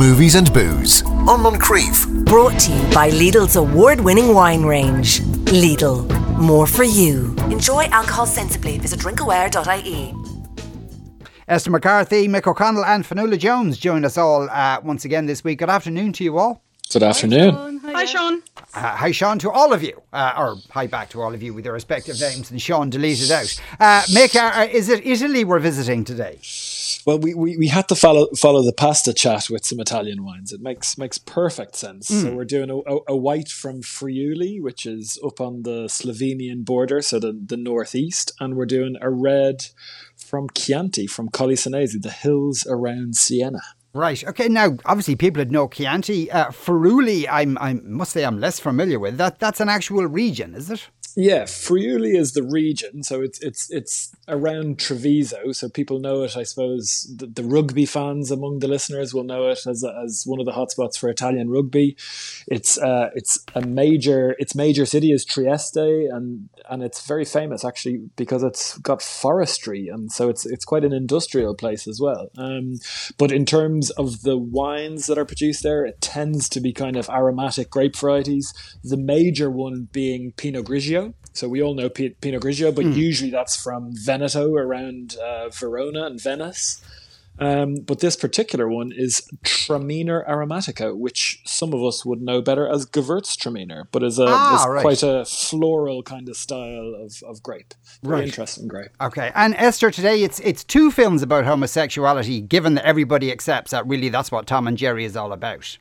movies and booze on Moncrieff. Brought to you by Lidl's award winning wine range. Lidl, more for you. Enjoy alcohol sensibly. Visit drinkaware.ie. Esther McCarthy, Mick O'Connell, and Fionnuala Jones join us all uh, once again this week. Good afternoon to you all. Good afternoon. Hi, Sean. Uh, hi, Sean, to all of you, uh, or hi back to all of you with their respective names, and Sean deleted out. Uh, Mick, uh, is it Italy we're visiting today? Well, we, we, we had to follow follow the pasta chat with some Italian wines. It makes makes perfect sense. Mm. So we're doing a, a, a white from Friuli, which is up on the Slovenian border, so the, the northeast, and we're doing a red from Chianti, from Colli Senesi, the hills around Siena. Right. Okay. Now, obviously, people would know Chianti. Uh, Friuli, I'm, I must say, I'm less familiar with. That that's an actual region, is it? Yeah, Friuli is the region, so it's it's it's around Treviso, so people know it. I suppose the, the rugby fans among the listeners will know it as as one of the hotspots for Italian rugby. It's uh, it's a major its major city is Trieste, and and it's very famous actually because it's got forestry, and so it's it's quite an industrial place as well. Um, but in terms of the wines that are produced there, it tends to be kind of aromatic grape varieties. The major one being Pinot Grigio. So we all know P- Pinot Grigio, but usually that's from Veneto around uh, Verona and Venice. Um, but this particular one is Traminer aromatica, which some of us would know better as Gewürztraminer, but is, a, Ah, is right. quite a floral kind of style of, of grape. Very Right. interesting grape. Okay. And Esther, today it's it's two films about homosexuality. Given that everybody accepts that, really, that's what Tom and Jerry is all about.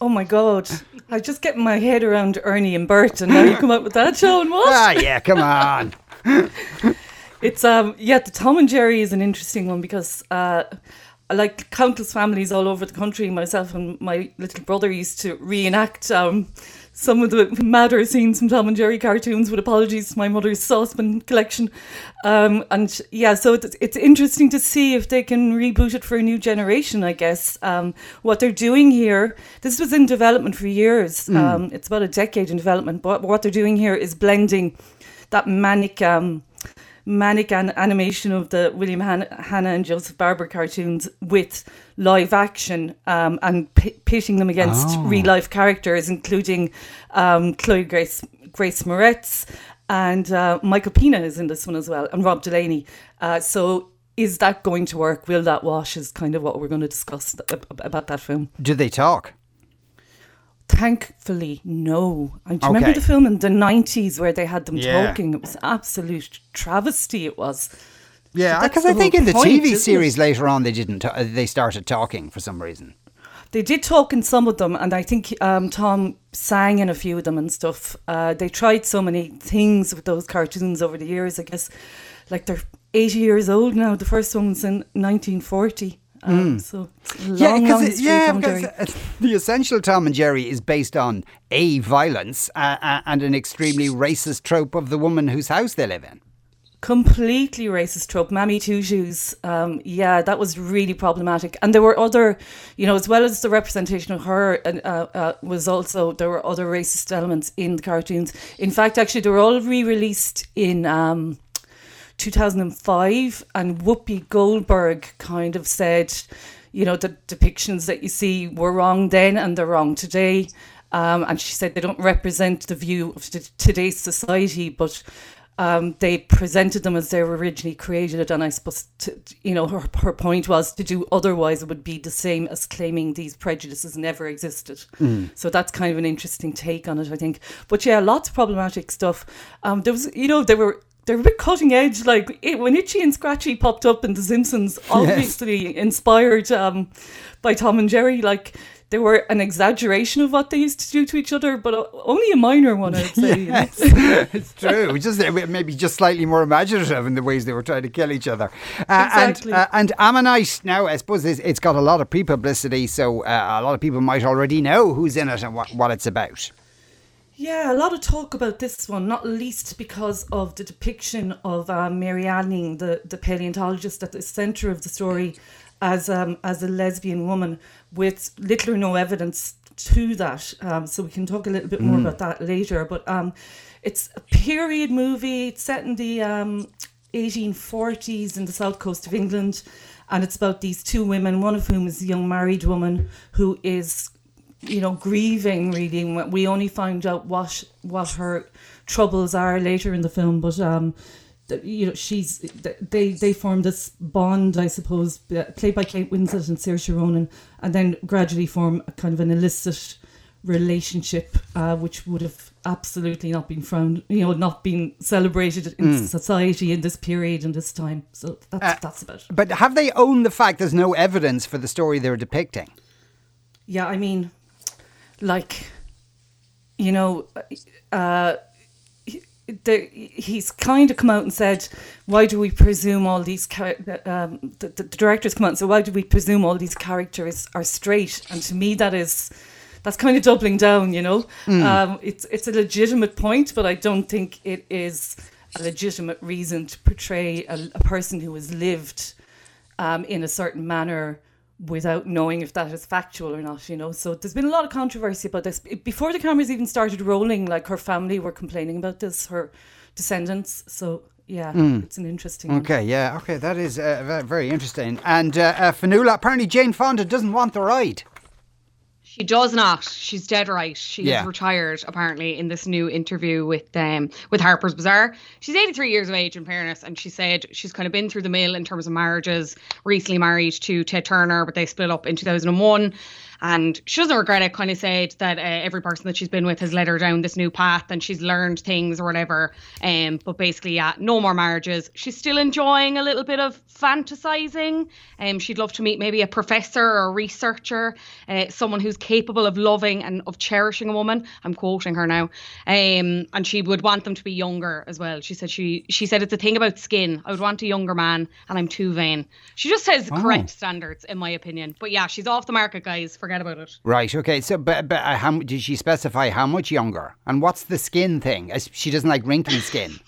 Oh my god. I just get my head around Ernie and Bert and now you come up with that, Sean. What? Ah, yeah. Come on. It's um yeah, the Tom and Jerry is an interesting one because uh like countless families all over the country, myself and my little brother used to reenact um some of the madder scenes from Tom and Jerry cartoons with apologies to my mother's saucepan collection. Um, and yeah, so it's, it's interesting to see if they can reboot it for a new generation, I guess. Um, what they're doing here, this was in development for years. Um, it's about a decade in development, but what they're doing here is blending that manic um, manic an- animation of the William Han- Hanna and Joseph Barbera cartoons with live action um, and p- pitting them against real life characters, including um, Chloe Grace Grace Moretz and uh, Michael Peña is in this one as well, and Rob Delaney. Uh, so. Is that going to work? Will that wash? Is kind of what we're going to discuss th- about that film. Do they talk? Thankfully, no. And do you remember the film in the 90s where they had them Yeah. talking? It was absolute travesty, it was. Yeah, because I think in the point, TV series it? later on they didn't. uh, they started talking for some reason. They did talk in some of them, and I think um, Tom sang in a few of them and stuff. Uh, they tried so many things with those cartoons over the years. I guess, like they're 80 years old now. The first one was in 1940. Um, So long, yeah, long because yeah, because uh, the essential Tom and Jerry is based on a violence uh, uh, and an extremely racist trope of the woman whose house they live in. Completely racist trope. Mammy Two Shoes. Um, yeah, that was really problematic. And there were other, you know, as well as the representation of her, uh, uh, was also there were other racist elements in the cartoons. In fact, actually, they were all re-released in. Um, 2005 and Whoopi Goldberg kind of said you know the depictions that you see were wrong then and they're wrong today um, and she said they don't represent the view of today's society but um, they presented them as they were originally created and I suppose to, you know her, her point was to do otherwise it would be the same as claiming these prejudices never existed so that's kind of an interesting take on it I think but yeah lots of problematic stuff um, there was you know they were they're a bit cutting edge. Like it, when Itchy and Scratchy popped up in The Simpsons, obviously inspired um, by Tom and Jerry. Like they were an exaggeration of what they used to do to each other, but uh, only a minor one, I'd say. know? it's true. Just uh, maybe just slightly more imaginative in the ways they were trying to kill each other. Uh, Exactly. And uh, and Ammonite. Now, I suppose it's, it's got a lot of pre-publicity, so uh, a lot of people might already know who's in it and what, what it's about. Yeah, a lot of talk about this one, not least because of the depiction of um, Mary Anning, the, the paleontologist at the centre of the story, as um, as a lesbian woman with little or no evidence to that. Um, so we can talk a little bit more about that later. But um, it's a period movie. It's set in the um, 1840s in the south coast of England. and it's about these two women, one of whom is a young married woman who is, you know, grieving. Really, and we only find out what what her troubles are later in the film, but um, you know, she's they they form this bond, I suppose, uh, played by Kate Winslet and Saoirse Ronan, and then gradually form a kind of an illicit relationship, uh, which would have absolutely not been frowned, you know, not been celebrated in society in this period and this time. So that's that's about it. But have they owned the fact there's no evidence for the story they're depicting? Yeah, I mean, like, you know, uh, the, he's kind of come out and said, "Why do we presume all these?" Char- um, the, the directors come out and say, "Why do we presume all these characters are straight?" And to me, that is that's kind of doubling down. You know, um, it's it's a legitimate point, but I don't think it is a legitimate reason to portray a, a person who has lived um, in a certain manner without knowing if that is factual or not, you know. So there's been a lot of controversy about this. Before the cameras even started rolling, like her family were complaining about this, her descendants. So yeah, it's an interesting one. Okay, yeah, okay, that is uh, very interesting. And uh, uh, Fionnuala, apparently Jane Fonda doesn't want the ride. She does not. She's dead right. She Yeah. retired apparently in this new interview with um with Harper's Bazaar. She's 83 years of age in fairness and she said she's kind of been through the mill in terms of marriages. Recently married to Ted Turner but they split up in 2001 and she doesn't regret it kind of said that uh, every person that she's been with has led her down this new path and she's learned things or whatever. Um but basically yeah no more marriages. She's still enjoying a little bit of fantasizing. Um she'd love to meet maybe a professor or a researcher uh, someone who's capable of loving and of cherishing a woman. I'm quoting her now. Um and she would want them to be younger as well. She said she she said it's a thing about skin. I would want a younger man and i'm too vain. She just says Wow. correct standards in my opinion. But yeah she's off the market guys. Forget about it Right, okay, so, but, but uh, how, did she specify how much younger? And what's the skin thing? She doesn't like wrinkly skin.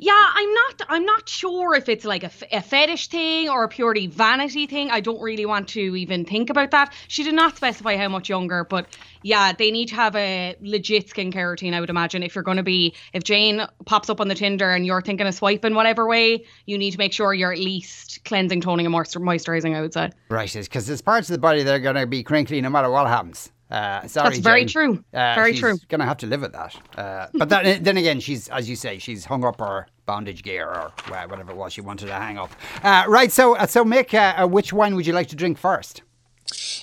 Yeah, I'm not. I'm not sure if it's like a, a fetish thing or a purely vanity thing. I don't really want to even think about that. She did not specify how much younger, but yeah, they need to have a legit skincare routine. I would imagine if you're going to be, if Jane pops up on the Tinder and you're thinking of swiping whatever way, you need to make sure you're at least cleansing, toning, and moisturizing. I would say. Right, because there's parts of the body that are going to be crinkly no matter what happens. Uh, sorry, That's very Jane. true. Uh, Very she's true. Going to have to live with that. Uh, but that, then again, she's as you say, she's hung up her bondage gear or whatever it was she wanted to hang up. Uh, right, so uh, so Mick, uh, uh, which wine would you like to drink first?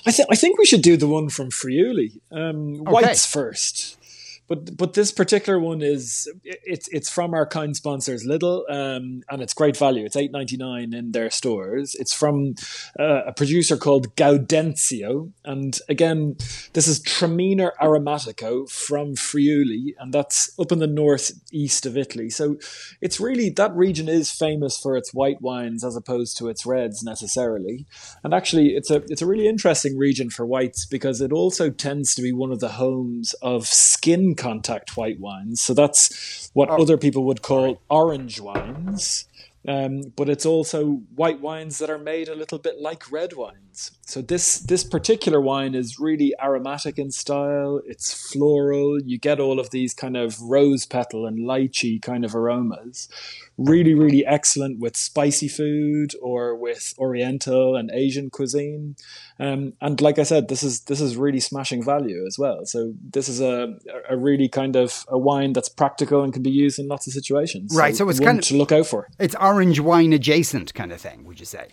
I, th- I think we should do the one from Friuli. Um, Whites first. But but this particular one is it's it's from our kind sponsors Lidl, um, and it's great value. It's eight ninety nine in their stores. It's from uh, a producer called Gaudenzio, and again, this is Traminer Aromatico from Friuli, and that's up in the northeast of Italy. So it's really that region is famous for its white wines as opposed to its reds necessarily. And actually, it's a it's a really interesting region for whites because it also tends to be one of the homes of skin contact white wines. So that's what other people would call orange wines. Um, but it's also white wines that are made a little bit like red wines. So this this particular wine is really aromatic in style. It's floral. You get all of these kind of rose petal and lychee kind of aromas. Really, really excellent with spicy food or with Oriental and Asian cuisine. Um, and like I said, this is this is really smashing value as well. So this is a a really kind of a wine that's practical and can be used in lots of situations. Right, so it's kind of- to look out for. It's orange wine adjacent kind of thing, would you say?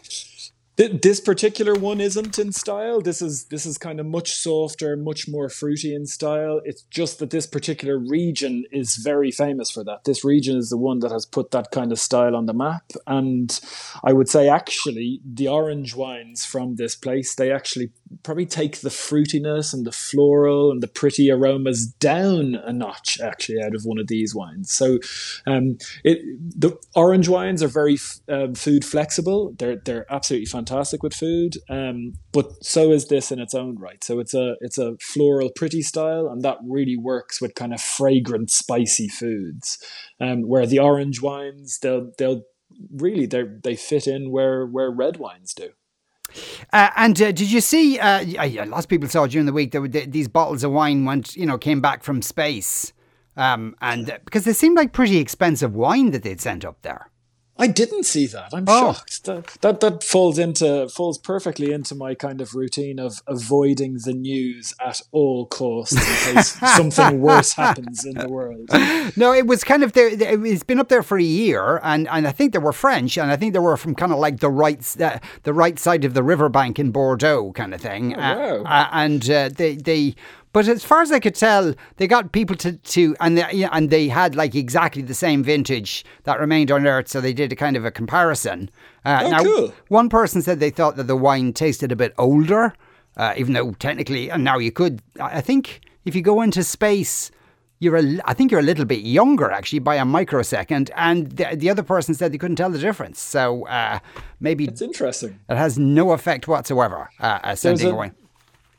Th- This particular one isn't in style. This is this is kind of much softer, much more fruity in style. It's just that this particular region is very famous for that. This region is the one that has put that kind of style on the map. And I would say actually the orange wines from this place, they actually probably take the fruitiness and the floral and the pretty aromas down a notch actually out of one of these wines. So um, it the orange wines are very f- um, food flexible. They're they're absolutely fantastic with food. Um, but so is this in its own right. So it's a it's a floral pretty style, and that really works with kind of fragrant spicy foods. Um, where the orange wines they'll they'll really they they fit in where where red wines do. Uh, and uh, did you see? Uh, uh, lots of people saw during the week that these bottles of wine went, you know, came back from space, um, and uh, because they seemed like pretty expensive wine that they'd sent up there. I didn't see that. I'm Oh. shocked. That, that that falls into falls perfectly into my kind of routine of avoiding the news at all costs in case something worse happens in the world. No, it was kind of there. It's been up there for a year, and, and I think they were French, and I think they were from kind of like the right uh, the right side of the riverbank in Bordeaux, kind of thing. wow. Uh, uh, and uh, they they. But as far as I could tell, they got people to, to and they, yeah, and they had like exactly the same vintage that remained unearthed, so they did a kind of a comparison. Uh, Oh, now, cool. one person said they thought that the wine tasted a bit older, uh, even though technically, and now you could. I think if you go into space, you're a, I think you're a little bit younger actually by a microsecond, and the, the other person said they couldn't tell the difference. So uh, maybe It's interesting. it has no effect whatsoever. Uh, uh, sending a- away.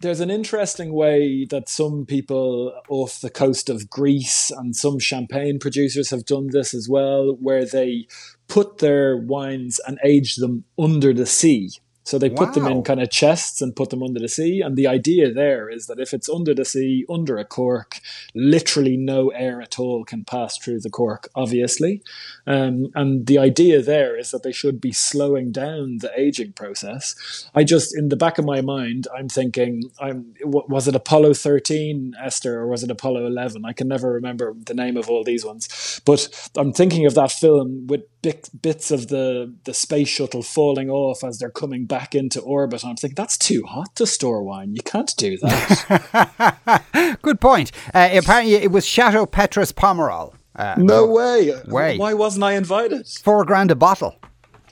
There's an interesting way that some people off the coast of Greece and some champagne producers have done this as well, where they put their wines and age them under the sea. So they put them in kind of chests and put them under the sea. And the idea there is that if it's under the sea, under a cork, literally no air at all can pass through the cork, obviously. Um, and the idea there is that they should be slowing down the aging process. I just, in the back of my mind, I'm thinking, I'm, was it Apollo 13, Esther, or was it Apollo 11? I can never remember the name of all these ones. But I'm thinking of that film with bits of the, the space shuttle falling off as they're coming back into orbit. And I'm thinking, that's too hot to store wine. You can't do that. Good point. Uh, apparently, it was Chateau Petrus Pomerol. Uh, no way. Way. Why wasn't I invited? Four grand a bottle.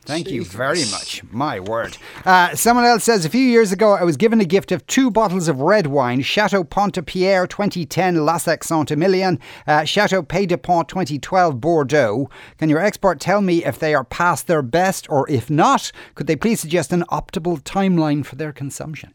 Thank you very much. My word. Uh, someone else says a few years ago I was given a gift of two bottles of red wine Chateau Pontepierre 2010 Lussac Saint Emilion, uh, Chateau Pays de Pont 2012 Bordeaux. Can your expert tell me if they are past their best or if not, could they please suggest an optimal timeline for their consumption?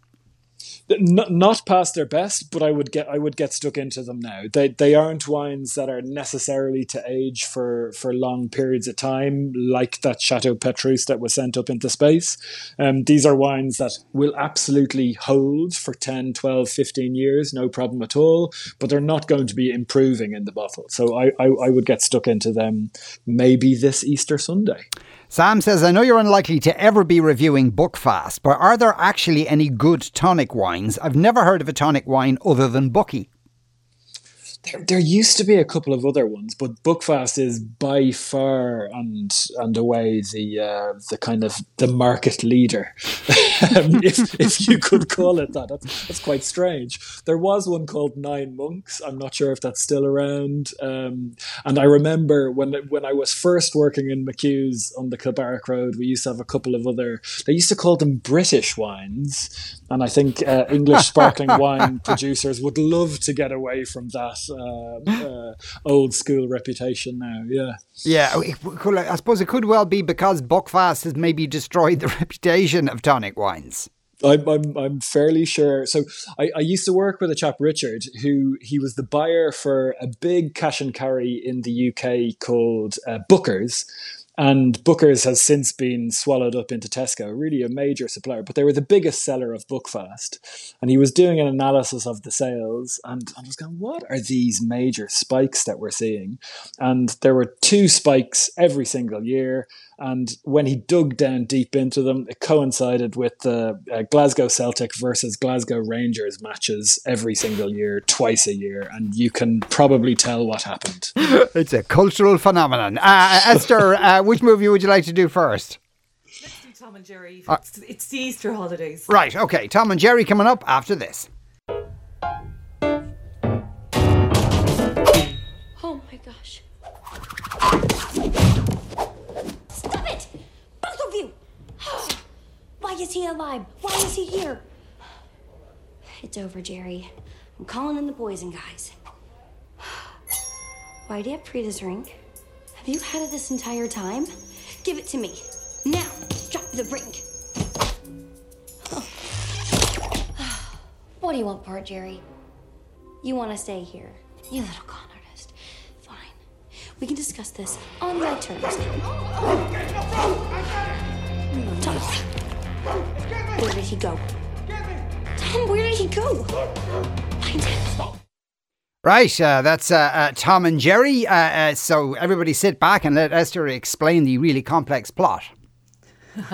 Not, not past their best, but I would get I would get stuck into them now. They they aren't wines that are necessarily to age for for long periods of time, like that Chateau Petrus that was sent up into space. Um, these are wines that will absolutely hold for 10, 12, 15 years, no problem at all, but they're not going to be improving in the bottle. So I, I, I would get stuck into them maybe this Easter Sunday. Sam says, I know you're unlikely to ever be reviewing Buckfast, but are there actually any good tonic wines? I've never heard of a tonic wine other than Bucky. There, there used to be a couple of other ones, but Buckfast is by far and and away the uh, the kind of the market leader, if if you could call it that. That's that's quite strange. There was one called Nine Monks. I'm not sure if that's still around. Um, and I remember when when I was first working in McHugh's on the Kilbarrack Road, we used to have a couple of other. They used to call them British wines, and I think uh, English sparkling wine producers would love to get away from that uh, uh, old school reputation now. Yeah. Yeah, could- I suppose it could well be because Buckfast has maybe destroyed the reputation of tonic wines. I'm, I'm, I'm fairly sure. So I, I used to work with a chap, Richard, who he was the buyer for a big cash and carry in the UK called uh, Booker's. And Booker's has since been swallowed up into Tesco, really a major supplier, but they were the biggest seller of Buckfast. And he was doing an analysis of the sales and I was going, what are these major spikes that we're seeing? And there were two spikes every single year. And when he dug down deep into them, it coincided with the uh, Glasgow Celtic versus Glasgow Rangers matches every single year, twice a year. And you can probably tell what happened. It's a cultural phenomenon. Uh, Esther, uh, which movie would you like to do first? Tom and Jerry. It's, it's the Easter holidays. Right, okay. Tom and Jerry coming up after this. Oh my gosh. Stop it! Both of you! Why is he alive? Why is he here? It's over, Jerry. I'm calling in the boys and guys. Why do you have Frida's ring? Have you had it this entire time? Give it to me. Now! Drop the ring! What do you want it, Jerry? You want to stay here. You little con artist. Fine. We can discuss this on my terms. Tom. Where did he go? Tom, where did he go? Find him. Right, uh, that's uh, uh, Tom and Jerry. Uh, uh, so everybody sit back and let Esther explain the really complex plot.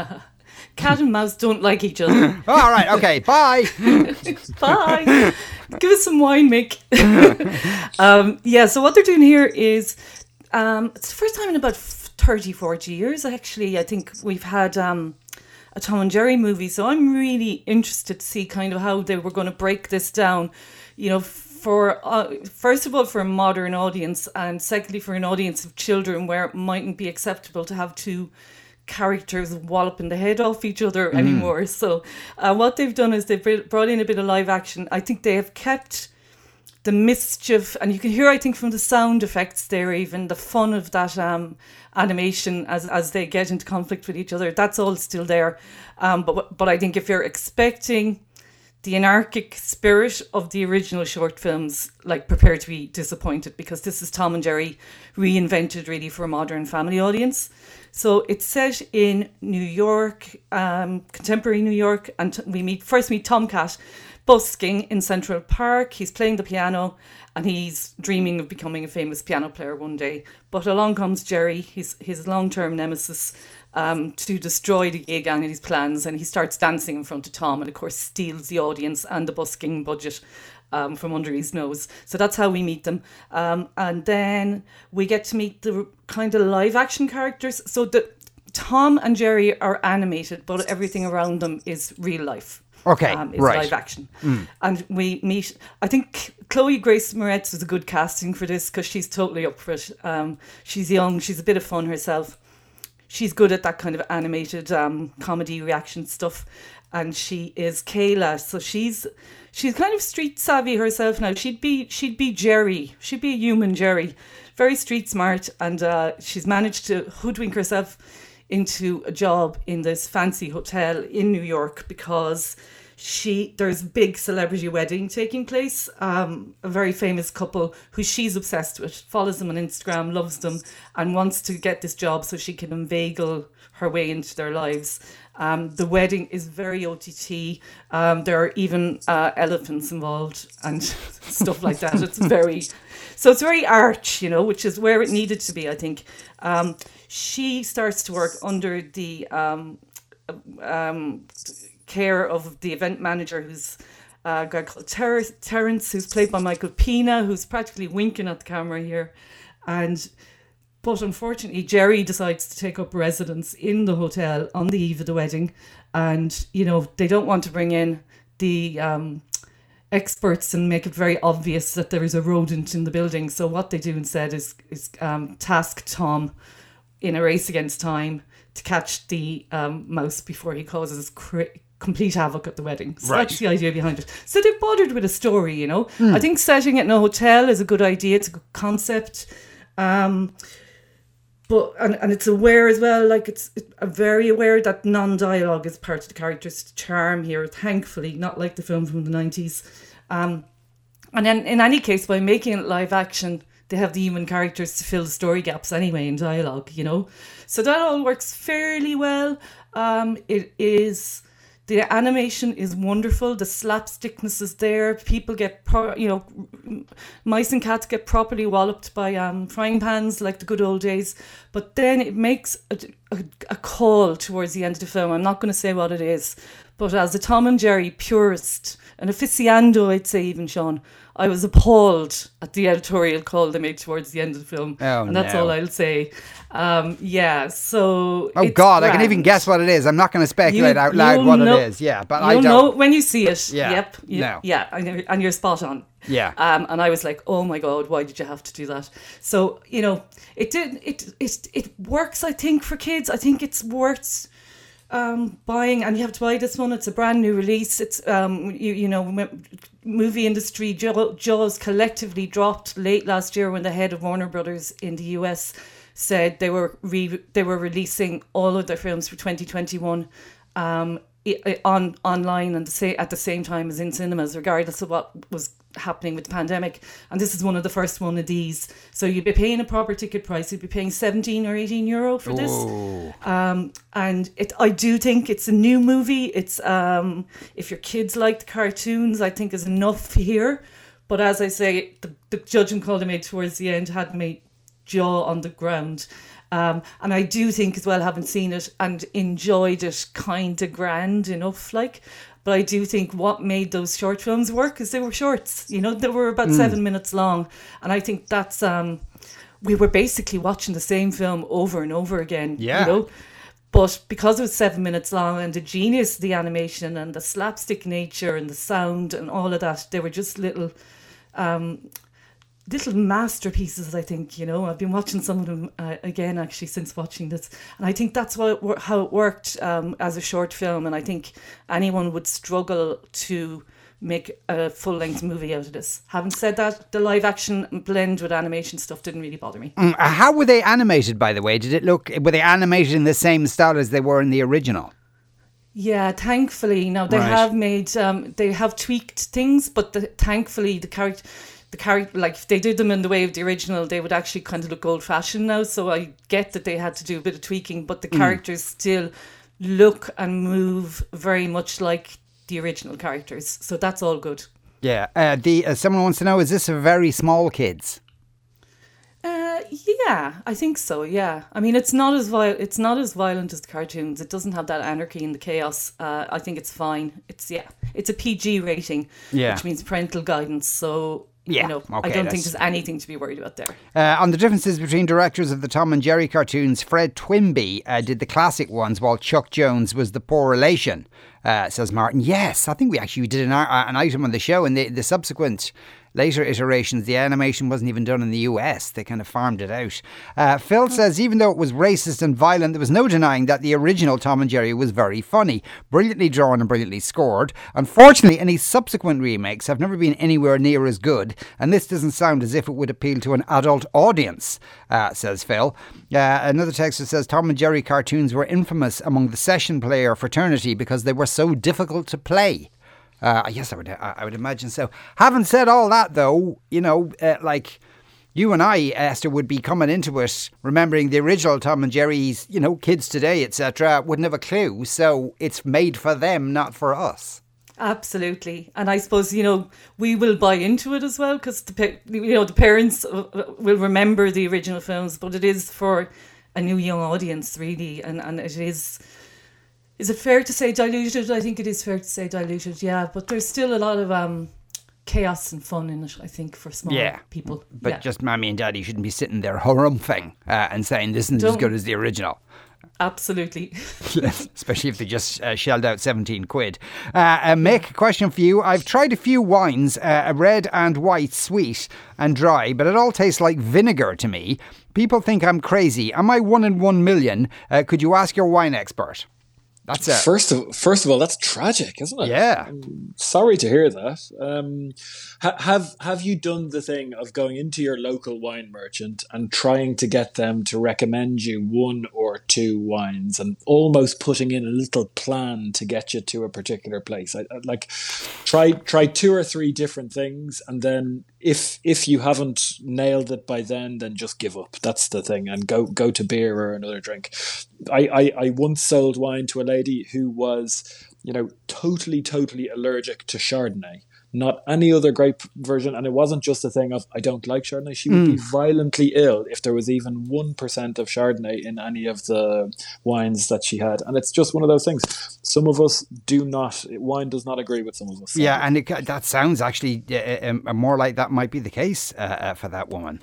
Cat and mouse don't like each other. All right, okay, bye. Bye. Give us some wine, Mick. um, yeah, so what they're doing here is um, it's the first time in about 30, 40 years, actually. I think we've had um, a Tom and Jerry movie. So I'm really interested to see kind of how they were going to break this down. You know, for uh, first of all, for a modern audience, and secondly, for an audience of children where it mightn't be acceptable to have two characters walloping the head off each other anymore. So, uh, what they've done is they've brought in a bit of live action. I think they have kept the mischief, and you can hear, I think, from the sound effects there, even the fun of that um, animation as as they get into conflict with each other. That's all still there. Um, but but I think if you're expecting the anarchic spirit of the original short films, like prepare to be disappointed because this is Tom and Jerry reinvented really for a modern family audience. So it's set in New York, um, contemporary New York, and we meet first meet Tomcat busking in Central Park. He's playing the piano and he's dreaming of becoming a famous piano player one day. But along comes Jerry, his his long term nemesis, um, to destroy the gay gang and his plans, and he starts dancing in front of Tom, and of course steals the audience and the busking budget. Um, from under his nose. So that's how we meet them. Um, and then we get to meet the kind of live action characters. So the Tom and Jerry are animated, but everything around them is real life. Okay, um, is right. live action. And we meet, I think Chloe Grace Moretz was a good casting for this because she's totally up for it. Um, she's young, she's a bit of fun herself. She's good at that kind of animated um, comedy reaction stuff. And she is Kayla, so she's she's kind of street savvy herself now. She'd be she'd be Jerry, she'd be a human Jerry, very street smart, and uh, she's managed to hoodwink herself into a job in this fancy hotel in New York because she there's big celebrity wedding taking place. Um, a very famous couple who she's obsessed with, follows them on Instagram, loves them, and wants to get this job so she can inveigle her way into their lives. Um, the wedding is very OTT. Um, there are even uh, elephants involved and stuff like that. It's very, so it's very arch, you know, which is where it needed to be, I think. Um, she starts to work under the um, um, care of the event manager, who's uh, guy called Ter- Terrence, who's played by Michael Peña, who's practically winking at the camera here. And but unfortunately, Jerry decides to take up residence in the hotel on the eve of the wedding, and you know they don't want to bring in the um, experts and make it very obvious that there is a rodent in the building. So what they do instead is is um, task Tom in a race against time to catch the um, mouse before he causes cra- complete havoc at the wedding. So Right. that's the idea behind it. So they've bothered with a story, you know. I think setting it in a hotel is a good idea. It's a good concept. Um, but and, and it's aware as well like it's it's very aware that non-dialogue is part of the character's charm here thankfully not like the film from the 90s um and then in any case by making it live action they have the human characters to fill the story gaps anyway in dialogue you know? So that all works fairly well. Um it is the animation is wonderful. The slapstickness is there. People get, pro- you know, mice and cats get properly walloped by um, frying pans like the good old days. But then it makes a, a, a call towards the end of the film. I'm not going to say what it is, but as a Tom and Jerry purist, an aficionado, I'd say even Sean, I was appalled at the editorial call they made towards the end of the film, Oh, and that's no. all I'll say. Um, yeah, so Oh God, I can even guess what it is. I'm not going to speculate You- out loud what know- it is. Yeah, but I don't. know when you see it. Yeah, Yep. You- no. Yeah, and you're, and you're spot on. Yeah. Um, and I was like, oh my god, why did you have to do that? So you know, it did. It it it works. I think for kids, I think it's worth um, buying, and you have to buy this one. It's a brand new release. It's um, you, you know, movie industry Jaws collectively dropped late last year when the head of Warner Brothers in the US said they were re- they were releasing all of their films for 2021 um, on online and the sa- at the same time as in cinemas, regardless of what was happening with the pandemic. And this is one of the first one of these. So you'd be paying a proper ticket price. You'd be paying 17 or 18 euro for this. Um, and it, I do think it's a new movie. It's um, if your kids like the cartoons, I think is enough here. But as I say, the, the judging call they made towards the end had me jaw on the ground. Um, and I do think as well, having seen it and enjoyed it, kind of grand enough, like. But I do think what made those short films work is they were shorts. You know, they were about Hmm. seven minutes long, and I think that's um, we were basically watching the same film over and over again. Yeah. You know, but because it was seven minutes long and the genius, of the animation and the slapstick nature and the sound and all of that, they were just little um, little masterpieces. I think you know. I've been watching some of them uh, again actually since watching this, and I think that's it, how it worked um, as a short film. And I think anyone would struggle to make a full length movie out of this. Having said that, the live action blend with animation stuff didn't really bother me. Mm, uh, How were they animated, by the way? Did it look, were they animated in the same style as they were in the original? Yeah, thankfully now they Right. have made um they have tweaked things, but the, thankfully the character the character like if they did them in the way of the original, they would actually kind of look old fashioned now. So I get that they had to do a bit of tweaking, but the characters still look and move very much like the original characters. So that's all good. Yeah. Uh, the uh, Someone wants to know, is this for very small kids? Yeah, I think so. Yeah, I mean, it's not as vi- it's not as violent as the cartoons. It doesn't have that anarchy and the chaos. Uh, I think it's fine. It's yeah, it's a PG rating, Yeah. which means parental guidance. So Yeah, you know, I don't think there's anything to be worried about there. Uh, on the differences between directors of the Tom and Jerry cartoons, Fred Quimby uh, did the classic ones while Chuck Jones was the poor relation, uh, says Martin. Yes, I think we actually did an, uh, an item on the show, and the, the subsequent later iterations, the animation wasn't even done in the US. They kind of farmed it out. Uh, Phil says even though it was racist and violent, there was no denying that the original Tom and Jerry was very funny, brilliantly drawn and brilliantly scored. Unfortunately, any subsequent remakes have never been anywhere near as good, and this doesn't sound as if it would appeal to an adult audience, uh, says Phil. Uh, another texter says Tom and Jerry cartoons were infamous among the session player fraternity because they were so difficult to play. Uh, yes, I would. I I would imagine so. Having said all that, though, you know, uh, like you and I, Esther, would be coming into it remembering the original Tom and Jerry's. You know, kids today, etc., wouldn't have a clue. So it's made for them, not for us. Absolutely, and I suppose you know we will buy into it as well because the you know the parents uh, uh, will remember the original films, but it is for a new young audience really, and and it is. Is it fair to say diluted? I think it is fair to say diluted, yeah. But there's still a lot of um, chaos and fun in it. I think for small Yeah. people. But yeah. just mommy and daddy shouldn't be sitting there harumphing uh, and saying this isn't as Don't- good as the original. absolutely. especially if they just uh, shelled out 17 quid. Uh, uh, Mick, a question for you. I've tried a few wines, uh, a red and white, sweet and dry, but it all tastes like vinegar to me. People think I'm crazy. Am I one in one million? Uh, could you ask your wine expert? That's it. First of first of all, that's tragic, isn't it? Yeah. Sorry to hear that. Um, ha- have have you done the thing of going into your local wine merchant and trying to get them to recommend you one or two wines and almost putting in a little plan to get you to a particular place? I, I, like try try two or three different things, and then if if you haven't nailed it by then, then just give up. That's the thing, and go go to beer or another drink. I, I, I once sold wine to a lady who was, you know, totally, totally allergic to Chardonnay, not any other grape version. And it wasn't just a thing of, I don't like Chardonnay. She would be violently ill if there was even 1% of Chardonnay in any of the wines that she had. And it's just one of those things. Some of us do not, wine does not agree with some of us. Yeah, and it, that sounds actually uh, uh, more like that might be the case uh, uh, for that woman.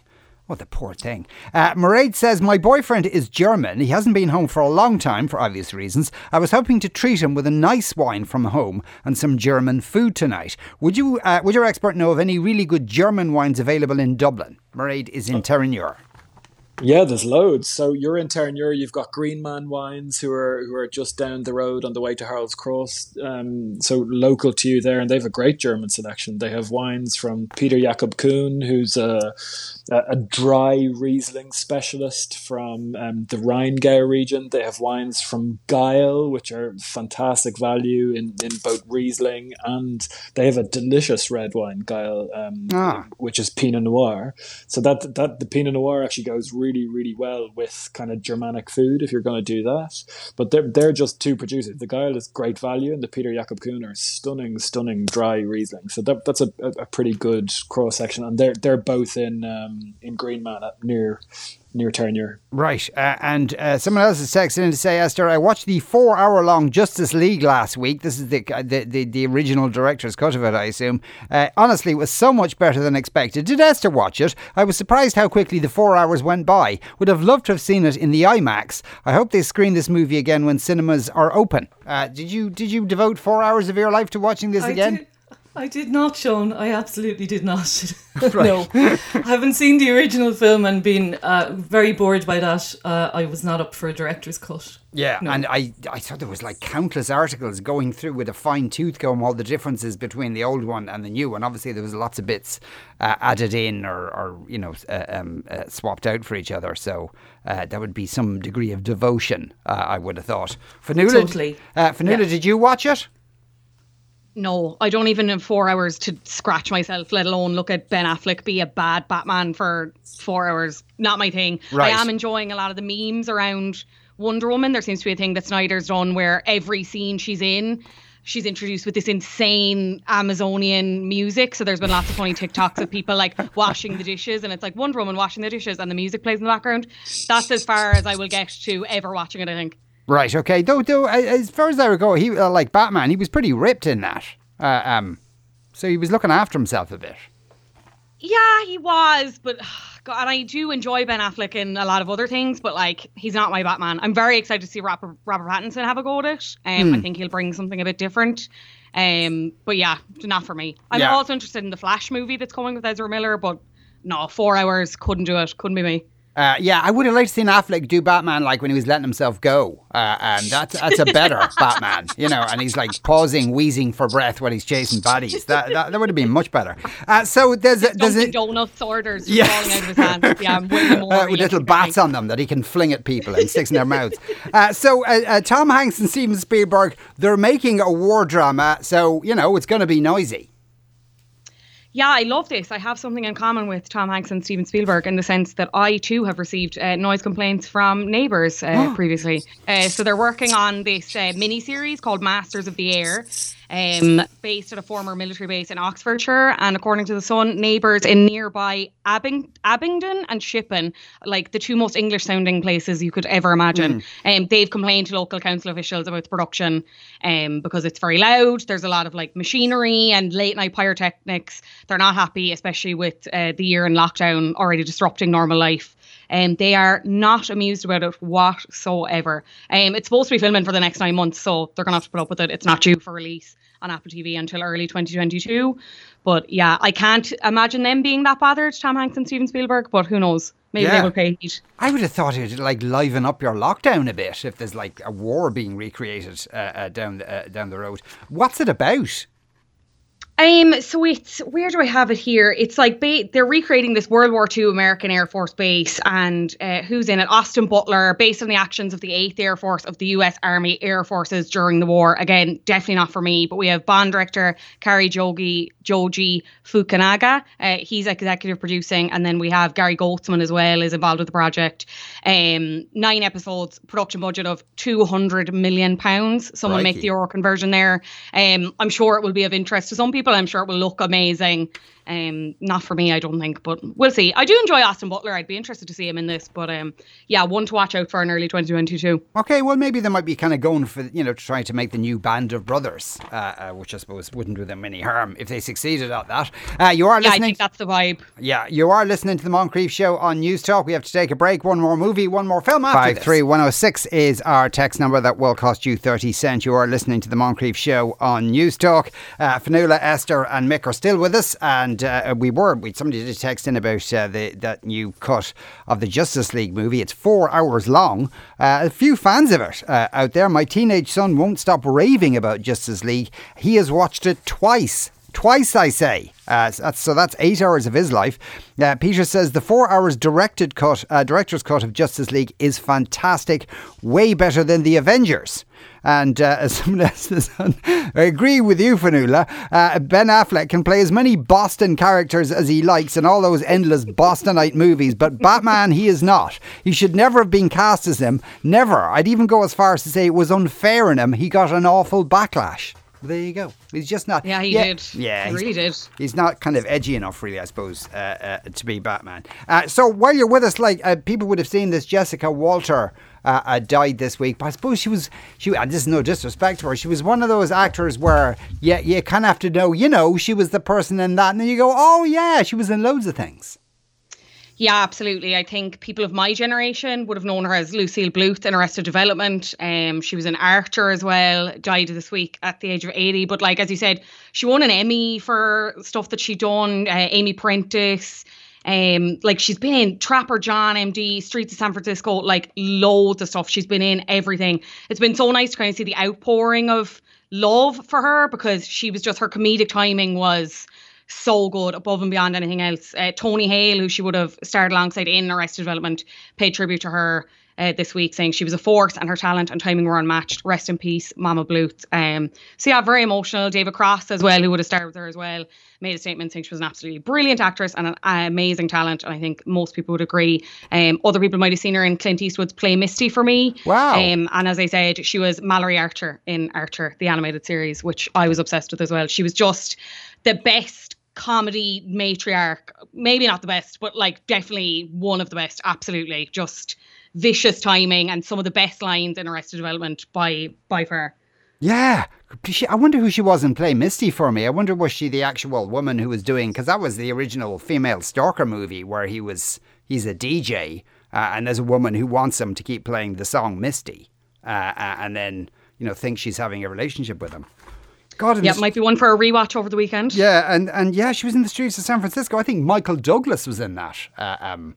Oh, the poor thing. Uh, Mairead says, My boyfriend is German. He hasn't been home for a long time for obvious reasons. I was hoping to treat him with a nice wine from home and some German food tonight. Would you, uh, would your expert know of any really good German wines available in Dublin? Mairead is in Terenure. Yeah, there's loads. So you're in Terenure, you've got Green Man Wines who are who are just down the road on the way to Harold's Cross. Um, so local to you there, and they have a great German selection. They have wines from Peter Jakob Kuhn, who's a a, dry Riesling specialist from um, the Rheingau region. They have wines from Geil, which are fantastic value in, in both Riesling and they have a delicious red wine, Geil, um, Ah. which is Pinot Noir. So that that the Pinot Noir actually goes really really, really well with kind of Germanic food if you're going to do that. But they're they're just two producers. The Geil is great value, and the Peter Jakob Kuhn are stunning, stunning dry Riesling. So that, that's a, a, pretty good cross section, and they're they're both in um, in Greenman at near near tenure. Right. Uh, and uh, someone else is texting in to say, Esther, I watched the four hour long Justice League last week. This is the, uh, the, the, the original director's cut of it, I assume. Uh, honestly, it was so much better than expected. Did Esther watch it? I was surprised how quickly the four hours went by. Would have loved to have seen it in the IMAX. I hope they screen this movie again when cinemas are open. Uh, did you did you devote four hours of your life to watching this I again? Did. I did not, Sean. I absolutely did not. no, I haven't seen the original film and been uh, very bored by that. Uh, I was not up for a director's cut. Yeah, No. and I, I thought there was like countless articles going through with a fine tooth comb all the differences between the old one and the new one. Obviously, there was lots of bits uh, added in or, or you know uh, um, uh, swapped out for each other. So uh, there would be some degree of devotion. Uh, I would have thought. Fionnuala, Totally. Uh, Fionnuala, Yeah. did you watch it? No, I don't even have four hours to scratch myself, let alone look at Ben Affleck be a bad Batman for four hours. Not my thing. Right. I am enjoying a lot of the memes around Wonder Woman. There seems to be a thing that Snyder's done where every scene she's in, she's introduced with this insane Amazonian music. So there's been lots of funny TikToks of people like washing the dishes, and it's like Wonder Woman washing the dishes, and the music plays in the background. That's as far as I will get to ever watching it. I think. Right. Okay. Though, though, as far as I recall, he uh, like Batman. He was pretty ripped in that. Uh, um, so he was looking after himself a bit. Yeah, he was, but God, and I do enjoy Ben Affleck in a lot of other things, but like he's not my Batman. I'm very excited to see Robert, Robert Pattinson have a go at it. Um, Hmm. I think he'll bring something a bit different. Um, but yeah, not for me. I'm Yeah. also interested in the Flash movie that's coming with Ezra Miller, but no, four hours couldn't do it. Couldn't be me. Uh, yeah, I would have liked to seen Affleck do Batman like when he was letting himself go, uh, and that's that's a better Batman, you know. And he's like pausing, wheezing for breath when he's chasing baddies. That that, that would have been much better. Uh, so there's a, there's a, Donuts orders Yes. falling out of his hands. Yeah, I'm more. uh, with little bats on them that he can fling at people and sticks in their mouths. Uh, so uh, uh, Tom Hanks and Steven Spielberg, they're making a war drama, so you know it's going to be noisy. Yeah, I love this. I have something in common with Tom Hanks and Steven Spielberg in the sense that I too have received uh, noise complaints from neighbours uh, previously. Uh, so they're working on this uh, mini series called Masters of the Air, um, based at a former military base in Oxfordshire. And according to the Sun, neighbours in nearby Abing- Abingdon and Shippon, like the two most English sounding places you could ever imagine, um, they've complained to local council officials about the production um, because it's very loud. There's a lot of like machinery and late night pyrotechnics. They're not happy, especially with uh, the year in lockdown already disrupting normal life. And they are not amused about it whatsoever. Um, it's supposed to be filming for the next nine months, so they're gonna have to put up with it. It's not due for release on Apple TV until early 2022. But yeah, I can't imagine them being that bothered, Tom Hanks and Steven Spielberg. But who knows? Maybe Yeah. they will pay heed. I would have thought it'd like liven up your lockdown a bit if there's like a war being recreated uh, uh, down the, uh, down the road. What's it about? Um, so it's where do I have it here? It's like ba- they're recreating this World War II American Air Force base, and uh, who's in it? Austin Butler, based on the actions of the 8th Air Force of the U.S. Army Air Forces during the war. Again, definitely not for me. But we have Bond director Cary Jogi Joji Fukunaga. Uh, he's executive producing, and then we have Gary Goetzman as well is involved with the project. Um, nine episodes, production budget of 200 million pounds. Someone make the euro conversion there. Um, I'm sure it will be of interest to some people. I'm sure it will look amazing. Um, not for me, I don't think, but we'll see. I do enjoy Austin Butler. I'd be interested to see him in this, but um, yeah, one to watch out for in early 2022. Okay, well maybe they might be kind of going for you know trying to make the new Band of Brothers, uh, uh, which I suppose wouldn't do them any harm if they succeeded at that. Uh, you are Yeah, I listening. think that's the vibe. Yeah, you are listening to the Moncrieff Show on News Talk. We have to take a break. One more movie, one more film after Five this. three 106 is our text number that will cost you 30 cents. You are listening to the Moncrieff Show on News Talk. Uh, Fionnuala, Esther, and Mick are still with us, and uh, we were. We, somebody did text in about uh, the, that new cut of the Justice League movie. It's four hours long. Uh, a few fans of it uh, out there. My teenage son won't stop raving about Justice League. He has watched it twice. Twice, I say. Uh, so that's, so that's eight hours of his life. Uh, Peter says the four hours directed cut, uh, director's cut of Justice League is fantastic, way better than the Avengers. And uh, as someone else says, I agree with you, Fionnuala. Uh, ben Affleck can play as many Boston characters as he likes in all those endless Bostonite movies, but Batman, he is not. He should never have been cast as him. Never. I'd even go as far as to say it was unfair in him. He got an awful backlash. There you go. He's just not. Yeah, he did. Yeah, he really did. He's not kind of edgy enough, really, I suppose, uh, uh, to be Batman. Uh, so while you're with us, like uh, people would have seen this, Jessica Walter uh, uh, died this week. But I suppose she was she. And this is no disrespect to her. She was one of those actors where yeah, you kind of have to know. You know, she was the person in that, and then you go, oh yeah, she was in loads of things. Yeah, absolutely. I think people of my generation would have known her as Lucille Bluth in Arrested Development. Um, she was an Archer as well, died this week at the age of 80. But like, as you said, she won an Emmy for stuff that she done, uh, Amy Prentiss. Um, like she's been in Trapper John, MD, Streets of San Francisco, like loads of stuff. She's been in everything. It's been so nice to kind of see the outpouring of love for her because she was just her comedic timing was so good above and beyond anything else. Uh, Tony Hale, who she would have starred alongside in Arrested Development, paid tribute to her uh, this week, saying she was a force and her talent and timing were unmatched. Rest in peace, Mama Bluth. Um, so yeah, very emotional. David Cross as well, who would have starred with her as well, made a statement saying she was an absolutely brilliant actress and an amazing talent. And I think most people would agree. Um, other people might have seen her in Clint Eastwood's Play Misty for me. Wow. Um, and as I said, she was Mallory Archer in Archer, the animated series, which I was obsessed with as well. She was just the best comedy matriarch. Maybe not the best, but like definitely one of the best. Absolutely. Just vicious timing and some of the best lines in Arrested Development by by far. Yeah. She, I wonder who she was in Play Misty for me. I wonder was she the actual woman who was doing because that was the original female stalker movie where he was he's a DJ uh, and there's a woman who wants him to keep playing the song Misty uh, uh, and then you know thinks she's having a relationship with him. God, Yeah, this- might be one for a rewatch over the weekend. yeah, and and yeah, she was in the streets of San Francisco. I think Michael Douglas was in that. Uh, um,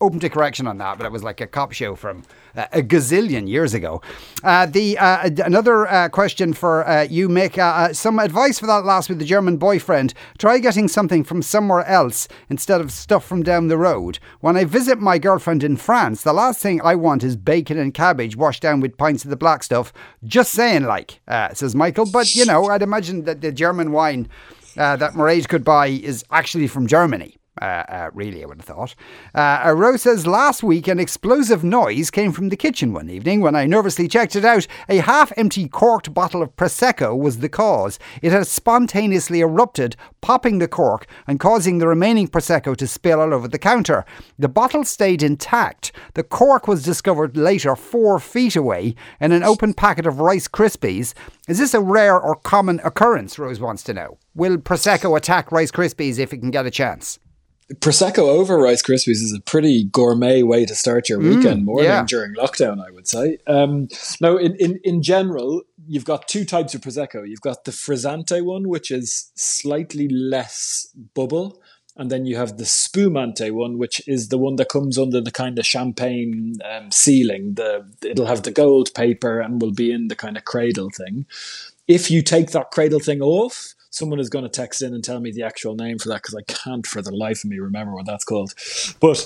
open to correction on that, but it was like a cop show from uh, a gazillion years ago. Uh, the uh, another uh, question for uh, you, Mick. Uh, some advice for that last with the German boyfriend. Try getting something from somewhere else instead of stuff from down the road. When I visit my girlfriend in France, the last thing I want is bacon and cabbage washed down with pints of the black stuff. Just saying, like says Michael. But you know, I'd imagine that the German wine that Mairead could buy is actually from Germany. Uh, uh, really, I would have thought. Uh, Rose says last week an explosive noise came from the kitchen one evening. When I nervously checked it out, a half empty corked bottle of Prosecco was the cause. It had spontaneously erupted, popping the cork and causing the remaining Prosecco to spill all over the counter. The bottle stayed intact. The cork was discovered later four feet away in an open packet of Rice Krispies. Is this a rare or common occurrence? Rose wants to know. Will Prosecco attack Rice Krispies if it can get a chance? Prosecco over Rice Krispies is a pretty gourmet way to start your weekend morning yeah. during lockdown, I would say. Um, no, in, in, in general, you've got two types of Prosecco. You've got the Frizzante one, which is slightly less bubble. And then you have the Spumante one, which is the one that comes under the kind of champagne um, ceiling. The It'll have the gold paper and will be in the kind of cradle thing. If you take that cradle thing off, someone is going to text in and tell me the actual name for that because I can't for the life of me remember what that's called. But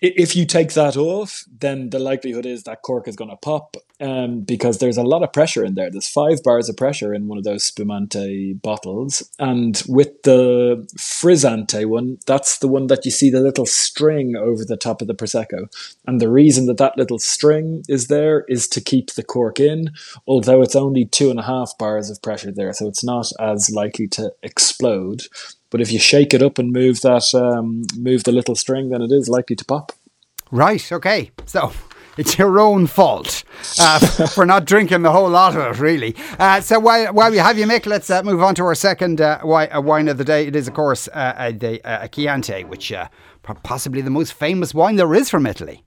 if you take that off, then the likelihood is that cork is going to pop um, because there's a lot of pressure in there. There's five bars of pressure in one of those Spumante bottles. And with the Frizzante one, that's the one that you see the little string over the top of the Prosecco. And the reason that that little string is there is to keep the cork in, although it's only two and a half bars of pressure there. So it's not as likely to explode. But if you shake it up and move that, um, move the little string, then it is likely to pop. Right, okay. So it's your own fault uh, for not drinking the whole lot of it, really. Uh, so while, while we have you, Mick, let's uh, move on to our second uh, uh, wine of the day. It is, of course, uh, uh, the uh, Chianti, which possibly the most famous wine there is from Italy.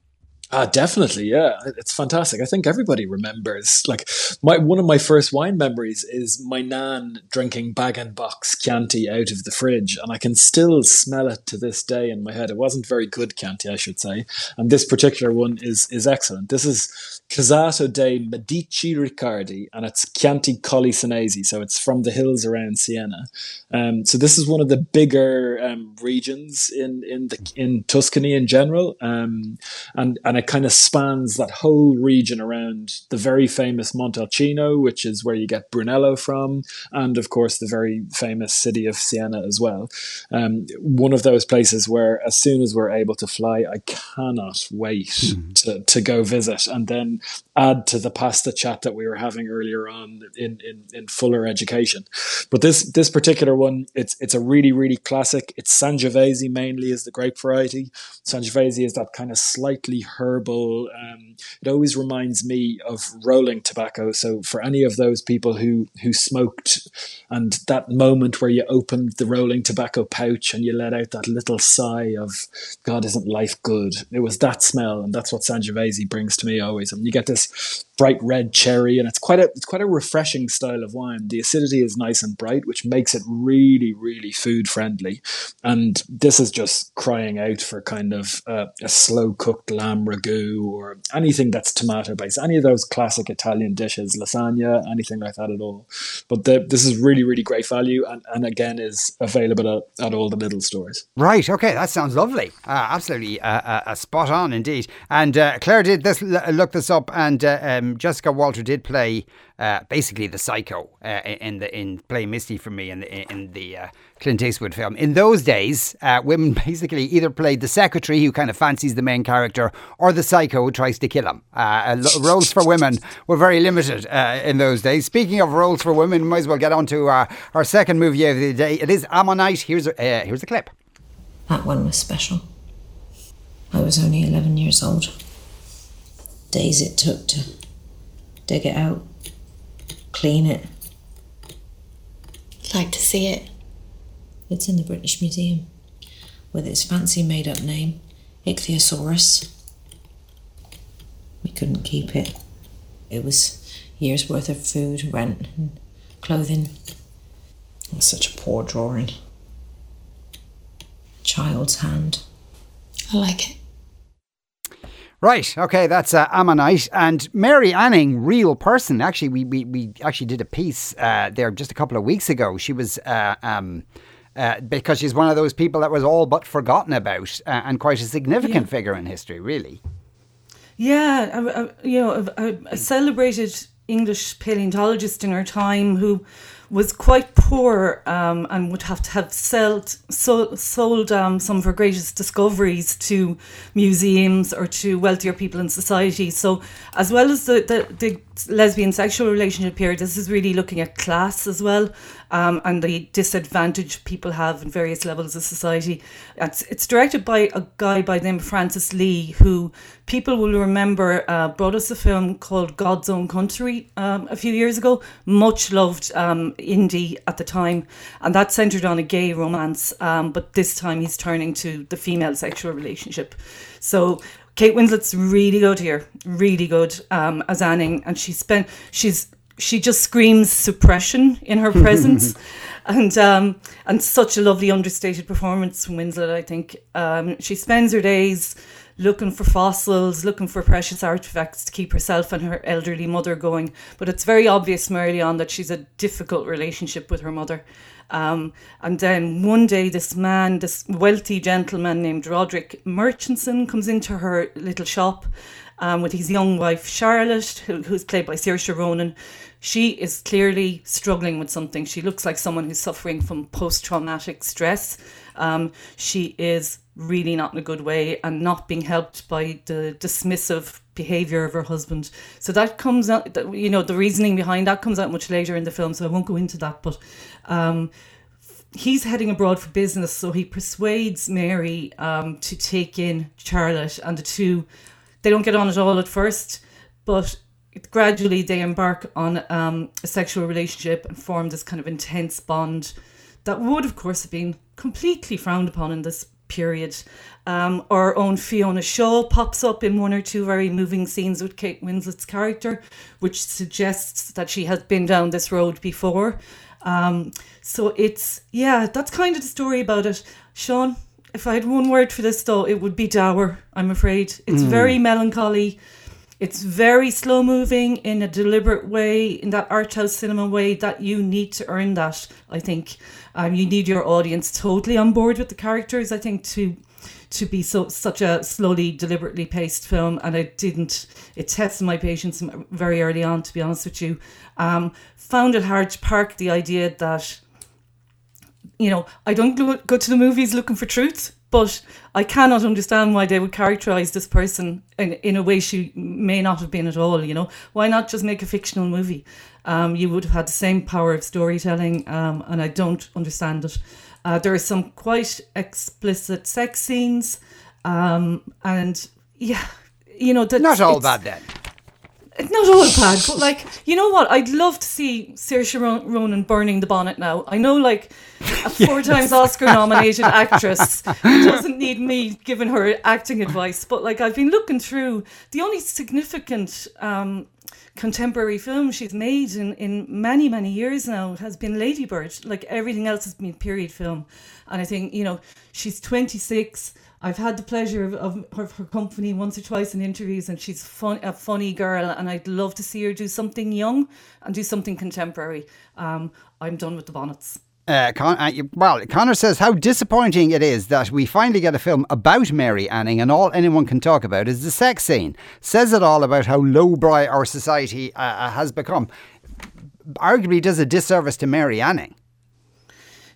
Ah, definitely, yeah. It's fantastic. I think everybody remembers. Like, my one of my first wine memories is my nan drinking bag and box Chianti out of the fridge, and I can still smell it to this day in my head. It wasn't very good Chianti, I should say, and this particular one is is excellent. This is Casato dei Medici Riccardi, and it's Chianti Colli so it's from the hills around Siena. Um, so this is one of the bigger um, regions in in the in Tuscany in general, um, and and it kind of spans that whole region around the very famous Montalcino, which is where you get Brunello from, and of course the very famous city of Siena as well. Um, one of those places where, as soon as we're able to fly, I cannot wait mm. to, to go visit and then add to the pasta chat that we were having earlier on in, in, in fuller education. But this this particular one, it's it's a really really classic. It's Sangiovese mainly is the grape variety. Sangiovese is that kind of slightly herbal. Um, it always reminds me of rolling tobacco. So for any of those people who who smoked, and that moment where you opened the rolling tobacco pouch and you let out that little sigh of God, isn't life good? It was that smell, and that's what Sangiovese brings to me always. And you get this bright red cherry, and it's quite a it's quite a refreshing style of wine. The acidity is nice and bright, which makes it really really food friendly. And this is just crying out for kind of uh, a slow cooked lamb ragu or anything that's tomato based. Any of those classic Italian dishes, lasagna, anything like that at all. But the, this is really really great value, and, and again is available at, at all the Lidl stores. Right. Okay, that sounds lovely. Uh, absolutely uh, uh, spot on indeed. And uh, Claire did this look this up and. Uh, um, Jessica Walter did play uh, basically the psycho uh, in the in play Misty for me in the in the uh, Clint Eastwood film. In those days, uh, women basically either played the secretary who kind of fancies the main character or the psycho who tries to kill him. Uh, roles for women were very limited in those days. Speaking of roles for women, we might as well get on to our second movie of the day. It is Ammonite. Here's here's a clip. That one was special. I was only 11 years old. Days it took to dig it out, clean it. I'd like to see it. It's in the British Museum with its fancy made up name, Ichthyosaurus. We couldn't keep it. It was years worth of food, rent, and clothing. It was such a poor drawing. Child's hand. I like it. Right. Okay. That's uh, Ammonite and Mary Anning, real person. Actually, we we, we actually did a piece uh, there just a couple of weeks ago. She was. Uh, um, uh, because she's one of those people that was all but forgotten about uh, and quite a significant yeah. figure in history, really. Yeah, I, I, you know, a, a celebrated English paleontologist in her time who was quite poor um, and would have to have sold, sold, um, some of her greatest discoveries to museums or to wealthier people in society. So, as well as the, the, the lesbian sexual relationship here, this is really looking at class as well um, and the disadvantage people have in various levels of society. It's, it's directed by a guy by the name of Francis Lee, who people will remember uh, brought us a film called God's Own Country um, a few years ago, much loved um, indie at the time, and that centered on a gay romance, um, but this time he's turning to the female sexual relationship. So Kate Winslet's really good here, really good um, as Anning, and she spent she's she just screams suppression in her presence, and um, and such a lovely understated performance from Winslet. I think um, she spends her days looking for fossils, looking for precious artifacts to keep herself and her elderly mother going. But it's very obvious from early on that she's a difficult relationship with her mother. Um, and then one day, this man, this wealthy gentleman named Roderick Murchison, comes into her little shop um, with his young wife Charlotte, who, who's played by Saoirse Ronan. She is clearly struggling with something. She looks like someone who's suffering from post traumatic stress. Um, she is really not in a good way and not being helped by the dismissive behavior of her husband. So that comes out, you know, the reasoning behind that comes out much later in the film. So I won't go into that, but. Um, he's heading abroad for business, so he persuades Mary um, to take in Charlotte, and the two they don't get on at all at first, but gradually they embark on um, a sexual relationship and form this kind of intense bond that would, of course, have been completely frowned upon in this period. Um, our own Fiona Shaw pops up in one or two very moving scenes with Kate Winslet's character, which suggests that she has been down this road before. Um, so it's, yeah, that's kind of the story about it. Sean, if I had one word for this, though, it would be dour, I'm afraid. It's mm. very melancholy. It's very slow moving in a deliberate way, in that art house cinema way that you need to earn that, I think. Um, you need your audience totally on board with the characters, I think, to to be so such a slowly, deliberately paced film, and I didn't. It tested my patience very early on, to be honest with you. Um, found it hard to park the idea that, you know, I don't go to the movies looking for truth, but I cannot understand why they would characterize this person in, in a way she may not have been at all. You know, why not just make a fictional movie? Um, you would have had the same power of storytelling, um, and I don't understand it. Uh, there are some quite explicit sex scenes, um, and yeah, you know, that not all bad then. Not all bad, but like you know what? I'd love to see Saoirse Ronan burning the bonnet now. I know, like a four yes. times Oscar nominated actress doesn't need me giving her acting advice, but like I've been looking through the only significant um, contemporary film she's made in, in many, many years now has been Ladybird. Like everything else has been period film. And I think, you know, she's 26. I've had the pleasure of, of, her, her company once or twice in interviews, and she's fun, a funny girl. And I'd love to see her do something young and do something contemporary. Um, I'm done with the bonnets. Uh, Con- uh, well, Connor says how disappointing it is that we finally get a film about Mary Anning and all anyone can talk about is the sex scene. Says it all about how lowbrow our society uh, uh has become. Arguably does a disservice to Mary Anning.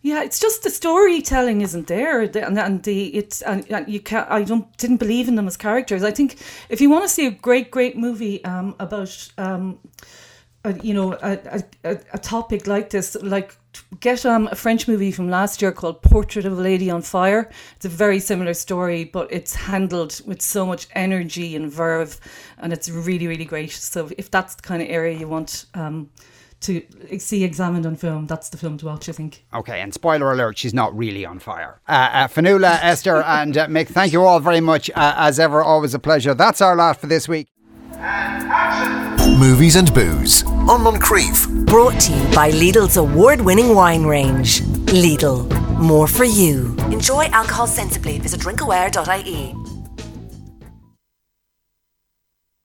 Yeah, it's just the storytelling isn't there, and, and the it's and, you can't. I don't didn't believe in them as characters. I think if you want to see a great, great movie um, about um, a, you know a, a, a topic like this, like get um, a French movie from last year called Portrait of a Lady on Fire. It's a very similar story, but it's handled with so much energy and verve, and it's really, really great. So if that's the kind of area you want um, to see examined on film, that's the film to watch, I think. Okay, and spoiler alert, she's not really on fire. Uh, uh, Fionnuala, Esther, and uh, Mick, thank you all very much. Uh, as ever, always a pleasure. That's our lot for this week. Movies and Booze on Moncrieff. Brought to you by Lidl's award winning wine range. Lidl, more for you. Enjoy alcohol sensibly. Visit drinkaware.ie.